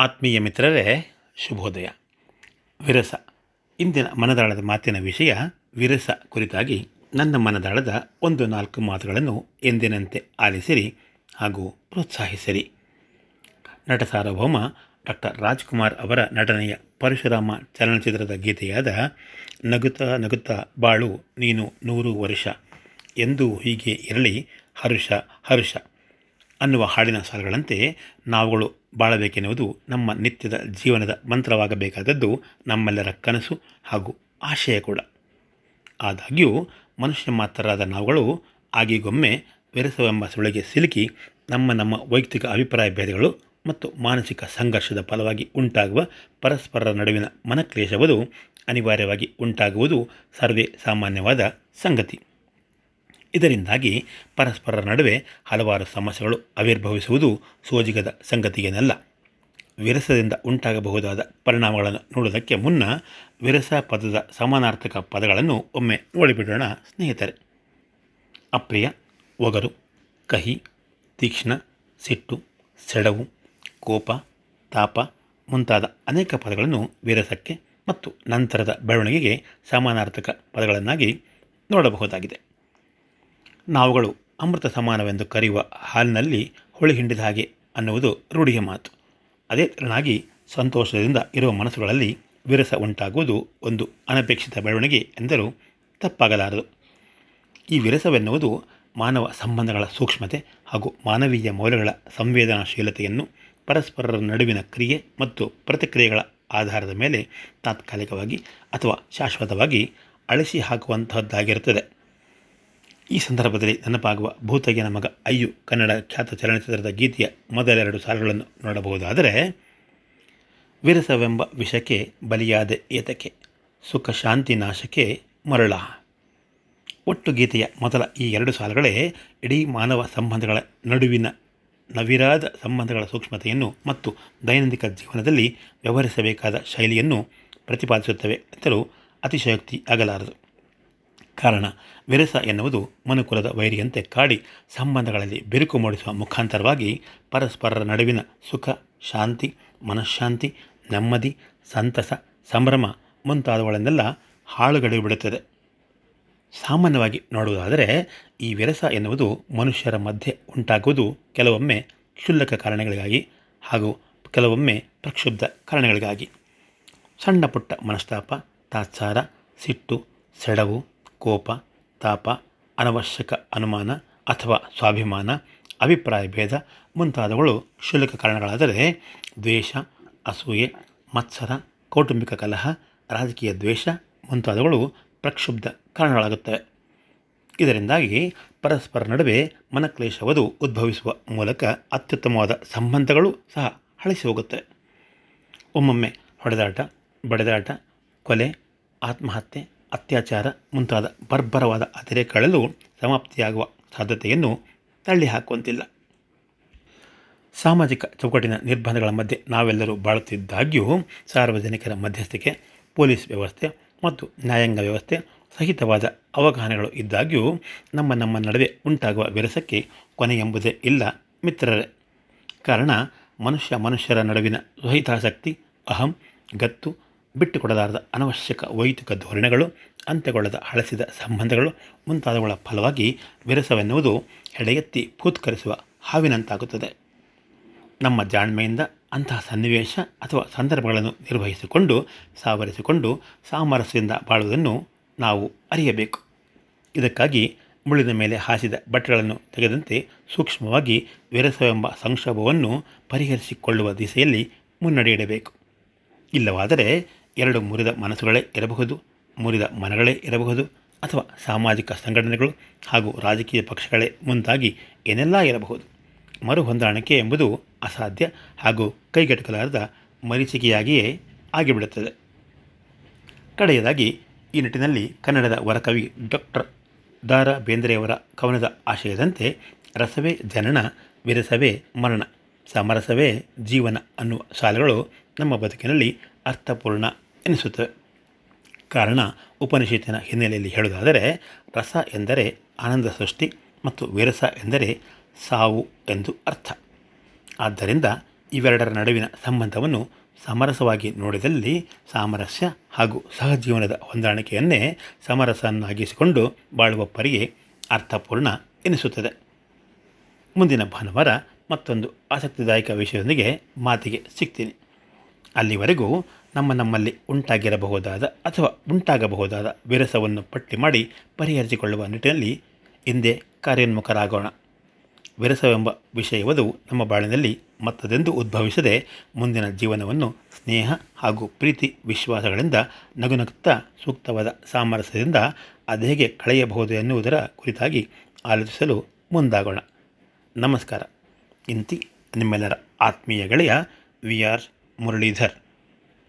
ಆತ್ಮೀಯ ಮಿತ್ರರೇ, ಶುಭೋದಯ. ವಿರಸ. ಇಂದಿನ ಮನದಾಳದ ಮಾತಿನ ವಿಷಯ, ವಿರಸ ಕುರಿತಾಗಿ ನನ್ನ ಮನದಾಳದ ಒಂದು ನಾಲ್ಕು ಮಾತುಗಳನ್ನು ಎಂದಿನಂತೆ ಆಲಿಸಿರಿ ಹಾಗೂ ಪ್ರೋತ್ಸಾಹಿಸಿರಿ. ನಟ ಸಾರ್ವಭೌಮ ಡಾಕ್ಟರ್ ರಾಜ್ಕುಮಾರ್ ಅವರ ನಟನೆಯ ಪರಶುರಾಮ ಚಲನಚಿತ್ರದ ಗೀತೆಯಾದ ನಗುತ್ತಾ ನಗುತ್ತಾ ಬಾಳು ನೀನು ನೂರು ವರ್ಷ, ಎಂದು ಹೀಗೆ ಇರಲಿ, ಹರುಷ ಹರುಷ. ಅನ್ನುವ ಹಾಡಿನ ಸಾಲುಗಳಂತೆ ನಾವುಗಳು ಬಾಳಬೇಕೆನ್ನುವುದು ನಮ್ಮ ನಿತ್ಯದ ಜೀವನದ ಮಂತ್ರವಾಗಬೇಕಾದದ್ದು ನಮ್ಮೆಲ್ಲರ ಕನಸು ಹಾಗೂ ಆಶಯ ಕೂಡ. ಆದಾಗ್ಯೂ ಮನುಷ್ಯ ಮಾತ್ರರಾದ ನಾವುಗಳು ಆಗಿಗೊಮ್ಮೆ ವಿರಸವೆಂಬ ಸುಳಿಗೆ ಸಿಲುಕಿ ನಮ್ಮ ನಮ್ಮ ವೈಯಕ್ತಿಕ ಅಭಿಪ್ರಾಯ ಭೇದಗಳು ಮತ್ತು ಮಾನಸಿಕ ಸಂಘರ್ಷದ ಫಲವಾಗಿ ಉಂಟಾಗುವ ಪರಸ್ಪರರ ನಡುವಿನ ಮನಕ್ಲೇಶವುದು ಅನಿವಾರ್ಯವಾಗಿ ಉಂಟಾಗುವುದು ಸರ್ವೇ ಸಾಮಾನ್ಯವಾದ ಸಂಗತಿ. ಇದರಿಂದಾಗಿ ಪರಸ್ಪರರ ನಡುವೆ ಹಲವಾರು ಸಮಸ್ಯೆಗಳು ಆವಿರ್ಭವಿಸುವುದು ಸೋಜಿಗದ ಸಂಗತಿಯೇನಲ್ಲ. ವಿರಸದಿಂದ ಉಂಟಾಗಬಹುದಾದ ಪರಿಣಾಮಗಳನ್ನು ನೋಡುವುದಕ್ಕೆ ಮುನ್ನ ವಿರಸ ಪದದ ಸಮಾನಾರ್ಥಕ ಪದಗಳನ್ನು ಒಮ್ಮೆ ನೋಡಿಬಿಡೋಣ ಸ್ನೇಹಿತರೆ. ಅಪ್ರಿಯ, ಒಗರು, ಕಹಿ, ತೀಕ್ಷ್ಣ, ಸಿಟ್ಟು, ಸೆಡವು, ಕೋಪ, ತಾಪ ಮುಂತಾದ ಅನೇಕ ಪದಗಳನ್ನು ವಿರಸಕ್ಕೆ ಮತ್ತು ನಂತರದ ಬೆಳವಣಿಗೆಗೆ ಸಮಾನಾರ್ಥಕ ಪದಗಳನ್ನಾಗಿ ನೋಡಬಹುದಾಗಿದೆ. ನಾವುಗಳು ಅಮೃತ ಸಮಾನವೆಂದು ಕರೆಯುವ ಹಾಲಿನಲ್ಲಿ ಹುಳಿ ಹಿಂಡಿದ ಹಾಗೆ ಅನ್ನುವುದು ರೂಢಿಯ ಮಾತು. ಅದೇ ತೆರನಾಗಿ ಸಂತೋಷದಿಂದ ಇರುವ ಮನಸ್ಸುಗಳಲ್ಲಿ ವಿರಸ ಉಂಟಾಗುವುದು ಒಂದು ಅನಪೇಕ್ಷಿತ ಬೆಳವಣಿಗೆ ಎಂದರೂ ತಪ್ಪಾಗಲಾರದು. ಈ ವಿರಸವೆನ್ನುವುದು ಮಾನವ ಸಂಬಂಧಗಳ ಸೂಕ್ಷ್ಮತೆ ಹಾಗೂ ಮಾನವೀಯ ಮೌಲ್ಯಗಳ ಸಂವೇದನಾಶೀಲತೆಯನ್ನು ಪರಸ್ಪರರ ನಡುವಿನ ಕ್ರಿಯೆ ಮತ್ತು ಪ್ರತಿಕ್ರಿಯೆಗಳ ಆಧಾರದ ಮೇಲೆ ತಾತ್ಕಾಲಿಕವಾಗಿ ಅಥವಾ ಶಾಶ್ವತವಾಗಿ ಅಳಿಸಿ ಹಾಕುವಂತಹದ್ದಾಗಿರುತ್ತದೆ. ಈ ಸಂದರ್ಭದಲ್ಲಿ ನೆನಪಾಗುವ ಭೂತಯ್ಯನ ಮಗ ಅಯ್ಯು ಕನ್ನಡ ಖ್ಯಾತ ಚಲನಚಿತ್ರದ ಗೀತೆಯ ಮೊದಲೆರಡು ಸಾಲುಗಳನ್ನು ನೋಡಬಹುದಾದರೆ ವಿರಸವೆಂಬ ವಿಷಕ್ಕೆ ಬಲಿಯಾದ ಏತಕ್ಕೆ ಸುಖ ಶಾಂತಿ ನಾಶಕ್ಕೆ ಮರಳ. ಒಟ್ಟು ಗೀತೆಯ ಮೊದಲ ಈ ಎರಡು ಸಾಲುಗಳೇ ಇಡೀ ಮಾನವ ಸಂಬಂಧಗಳ ನಡುವಿನ ನವಿರಾದ ಸಂಬಂಧಗಳ ಸೂಕ್ಷ್ಮತೆಯನ್ನು ಮತ್ತು ದೈನಂದಿನ ಜೀವನದಲ್ಲಿ ವ್ಯವಹರಿಸಬೇಕಾದ ಶೈಲಿಯನ್ನು ಪ್ರತಿಪಾದಿಸುತ್ತವೆ ಅಂತಲೂ ಅತಿಶಯೋಕ್ತಿ ಆಗಲಾರದು. ಕಾರಣ. ವಿರಸ ಎನ್ನುವುದು ಮನುಕುಲದ ವೈರಿಯಂತೆ ಕಾಡಿ ಸಂಬಂಧಗಳಲ್ಲಿ ಬಿರುಕು ಮೂಡಿಸುವ ಮುಖಾಂತರವಾಗಿ ಪರಸ್ಪರರ ನಡುವಿನ ಸುಖ, ಶಾಂತಿ, ಮನಃಶಾಂತಿ, ನೆಮ್ಮದಿ, ಸಂತಸ, ಸಂಭ್ರಮ ಮುಂತಾದವುಗಳನ್ನೆಲ್ಲ ಹಾಳುಗಡಿಬಿಡುತ್ತದೆ ಸಾಮಾನ್ಯವಾಗಿ ನೋಡುವುದಾದರೆ ಈ ವಿರಸ ಎನ್ನುವುದು ಮನುಷ್ಯರ ಮಧ್ಯೆ ಉಂಟಾಗುವುದು ಕೆಲವೊಮ್ಮೆ ಕ್ಷುಲ್ಲಕ ಕಾರಣಗಳಿಗಾಗಿ ಹಾಗೂ ಕೆಲವೊಮ್ಮೆ ಪ್ರಕ್ಷುಬ್ಧ ಕಾರಣಗಳಿಗಾಗಿ. ಸಣ್ಣ ಪುಟ್ಟ ಮನಸ್ತಾಪ, ತಾತ್ಸಾರ, ಸಿಟ್ಟು, ಸೆಡವು ಕೋಪ, ತಾಪ, ಅನವಶ್ಯಕ ಅನುಮಾನ ಅಥವಾ ಸ್ವಾಭಿಮಾನ, ಅಭಿಪ್ರಾಯ ಭೇದ ಮುಂತಾದವುಗಳು ಕ್ಷುಲ್ಲಕ ಕಾರಣಗಳಾದರೆ ದ್ವೇಷ, ಅಸೂಯೆ, ಮತ್ಸರ, ಕೌಟುಂಬಿಕ ಕಲಹ, ರಾಜಕೀಯ ದ್ವೇಷ ಮುಂತಾದವುಗಳು ಪ್ರಕ್ಷುಬ್ಧ ಕಾರಣಗಳಾಗುತ್ತವೆ. ಇದರಿಂದಾಗಿ ಪರಸ್ಪರ ನಡುವೆ ಮನಕ್ಲೇಶವದು ಉದ್ಭವಿಸುವ ಮೂಲಕ ಅತ್ಯುತ್ತಮವಾದ ಸಂಬಂಧಗಳು ಸಹ ಹಳಿಸಿ ಹೋಗುತ್ತವೆ ಒಮ್ಮೊಮ್ಮೆ ಹೊಡೆದಾಟ, ಬಡಿದಾಟ, ಕೊಲೆ, ಆತ್ಮಹತ್ಯೆ ಅತ್ಯಾಚಾರ ಮುಂತಾದ ಬರ್ಬರವಾದ ಅತಿರೇಕಗಳಲ್ಲೂ ಸಮಾಪ್ತಿಯಾಗುವ ಸಾಧ್ಯತೆಯನ್ನು ತಳ್ಳಿ ಹಾಕುವಂತಿಲ್ಲ. ಸಾಮಾಜಿಕ ಚೌಕಟ್ಟಿನ ನಿರ್ಬಂಧಗಳ ಮಧ್ಯೆ ನಾವೆಲ್ಲರೂ ಬಾಳುತ್ತಿದ್ದಾಗ್ಯೂ ಸಾರ್ವಜನಿಕರ ಮಧ್ಯಸ್ಥಿಕೆ, ಪೊಲೀಸ್ ವ್ಯವಸ್ಥೆ ಮತ್ತು ನ್ಯಾಯಾಂಗ ವ್ಯವಸ್ಥೆ ಸಹಿತವಾದ ಅವಗಾಹನೆಗಳು ಇದ್ದಾಗ್ಯೂ ನಮ್ಮ ನಮ್ಮ ನಡುವೆ ಉಂಟಾಗುವ ವಿರಸಕ್ಕೆ ಕೊನೆ ಎಂಬುದೇ ಇಲ್ಲ ಮಿತ್ರರೇ. ಕಾರಣ ಮನುಷ್ಯ ಮನುಷ್ಯರ ನಡುವಿನ ಸ್ವಹಿತಾಸಕ್ತಿ ಅಹಂ, ಗತ್ತು ಬಿಟ್ಟುಕೊಡಲಾರದ ಅನವಶ್ಯಕ ವೈಯಕ್ತಿಕ ಧೋರಣೆಗಳು, ಅಂತ್ಯಗೊಳ್ಳದ ಹಳಸಿದ ಸಂಬಂಧಗಳು ಮುಂತಾದವುಗಳ ಫಲವಾಗಿ ವಿರಸವೆನ್ನುವುದು ಹೆಡೆಯೆತ್ತಿ ಪೂತ್ಕರಿಸುವ ಹಾವಿನಂತಾಗುತ್ತದೆ. ನಮ್ಮ ಜಾಣ್ಮೆಯಿಂದ ಅಂತಹ ಸನ್ನಿವೇಶ ಅಥವಾ ಸಂದರ್ಭಗಳನ್ನು ನಿರ್ವಹಿಸಿಕೊಂಡು, ಸಾವರಿಸಿಕೊಂಡು ಸಾಮರಸ್ಯದಿಂದ ಬಾಳುವುದನ್ನು ನಾವು ಅರಿಯಬೇಕು. ಇದಕ್ಕಾಗಿ ಮುಳಿದ ಮೇಲೆ ಹಾಸಿದ ಬಟ್ಟೆಗಳನ್ನು ತೆಗೆದಂತೆ ಸೂಕ್ಷ್ಮವಾಗಿ ವಿರಸವೆಂಬ ಸಂಕ್ಷೋಭವನ್ನು ಪರಿಹರಿಸಿಕೊಳ್ಳುವ ದಿಸೆಯಲ್ಲಿ ಮುನ್ನಡೆಯಿಡಬೇಕು. ಇಲ್ಲವಾದರೆ ಎರಡು ಮುರಿದ ಮನಸ್ಸುಗಳೇ ಇರಬಹುದು, ಮುರಿದ ಮನಗಳೇ ಇರಬಹುದು ಅಥವಾ ಸಾಮಾಜಿಕ ಸಂಘಟನೆಗಳು ಹಾಗೂ ರಾಜಕೀಯ ಪಕ್ಷಗಳೇ ಮುಂತಾಗಿ ಏನೆಲ್ಲ ಇರಬಹುದು. ಮರು ಹೊಂದಾಣಿಕೆ ಎಂಬುದು ಅಸಾಧ್ಯ ಹಾಗೂ ಕೈಗೆಟಕಲಾರದ ಮರೀಚಿಕೆಯಾಗಿಯೇ ಆಗಿಬಿಡುತ್ತದೆ. ಕಡೆಯದಾಗಿ, ಈ ನಿಟ್ಟಿನಲ್ಲಿ ಕನ್ನಡದ ವರಕವಿ ಡಾಕ್ಟರ್ ದಾರಾ ಬೇಂದ್ರೆಯವರ ಕವನದ ಆಶಯದಂತೆ ರಸವೇ ಜನನ, ವಿರಸವೇ ಮರಣ, ಸಮರಸವೇ ಜೀವನ ಅನ್ನುವ ಸಾಲುಗಳು ನಮ್ಮ ಬದುಕಿನಲ್ಲಿ ಅರ್ಥಪೂರ್ಣ ಎನಿಸುತ್ತವೆ ಕಾರಣ ಉಪನಿಷತ್ತಿನ ಹಿನ್ನೆಲೆಯಲ್ಲಿ ಹೇಳುವುದಾದರೆ, ರಸ ಎಂದರೆ ಆನಂದ ಸೃಷ್ಟಿ ಮತ್ತು ವಿರಸ ಎಂದರೆ ಸಾವು ಎಂದು ಅರ್ಥ. ಆದ್ದರಿಂದ ಇವೆರಡರ ನಡುವಿನ ಸಂಬಂಧವನ್ನು ಸಮರಸವಾಗಿ ನೋಡಿದಲ್ಲಿ ಸಾಮರಸ್ಯ ಹಾಗೂ ಸಹಜೀವನದ ಹೊಂದಾಣಿಕೆಯನ್ನೇ ಸಮರಸನ್ನಾಗಿಸಿಕೊಂಡು ಬಾಳುವ ಪರಿಗೆ ಅರ್ಥಪೂರ್ಣ ಎನಿಸುತ್ತದೆ. ಮುಂದಿನ ಭಾನುವಾರ ಮತ್ತೊಂದು ಆಸಕ್ತಿದಾಯಕ ವಿಷಯದೊಂದಿಗೆ ಮಾತಿಗೆ ಸಿಗ್ತೀನಿ. ಅಲ್ಲಿವರೆಗೂ ನಮ್ಮ ನಮ್ಮಲ್ಲಿ ಉಂಟಾಗಿರಬಹುದಾದ ಅಥವಾ ಉಂಟಾಗಬಹುದಾದ ವಿರಸವನ್ನು ಪಟ್ಟಿ ಮಾಡಿ ಪರಿಹರಿಸಿಕೊಳ್ಳುವ ನಿಟ್ಟಿನಲ್ಲಿ ಹಿಂದೆ ಕಾರ್ಯೋನ್ಮುಖರಾಗೋಣ. ವಿರಸವೆಂಬ ವಿಷಯವದು ನಮ್ಮ ಬಾಳಿನಲ್ಲಿ ಮತ್ತದೆಂದು ಉದ್ಭವಿಸದೆ ಮುಂದಿನ ಜೀವನವನ್ನು ಸ್ನೇಹ ಹಾಗೂ ಪ್ರೀತಿ ವಿಶ್ವಾಸಗಳಿಂದ ನಗುನಗುತ್ತಾ ಸೂಕ್ತವಾದ ಸಾಮರಸ್ಯದಿಂದ ಅದೇಗೆ ಕಳೆಯಬಹುದು ಎನ್ನುವುದರ ಕುರಿತಾಗಿ ಆಲೋಚಿಸಲು ಮುಂದಾಗೋಣ. ನಮಸ್ಕಾರ. ಇಂತಿ ನಿಮ್ಮೆಲ್ಲರ ಆತ್ಮೀಯ ಗೆಳೆಯ ವಿ ಆರ್ ಮುರಳೀಧರ್.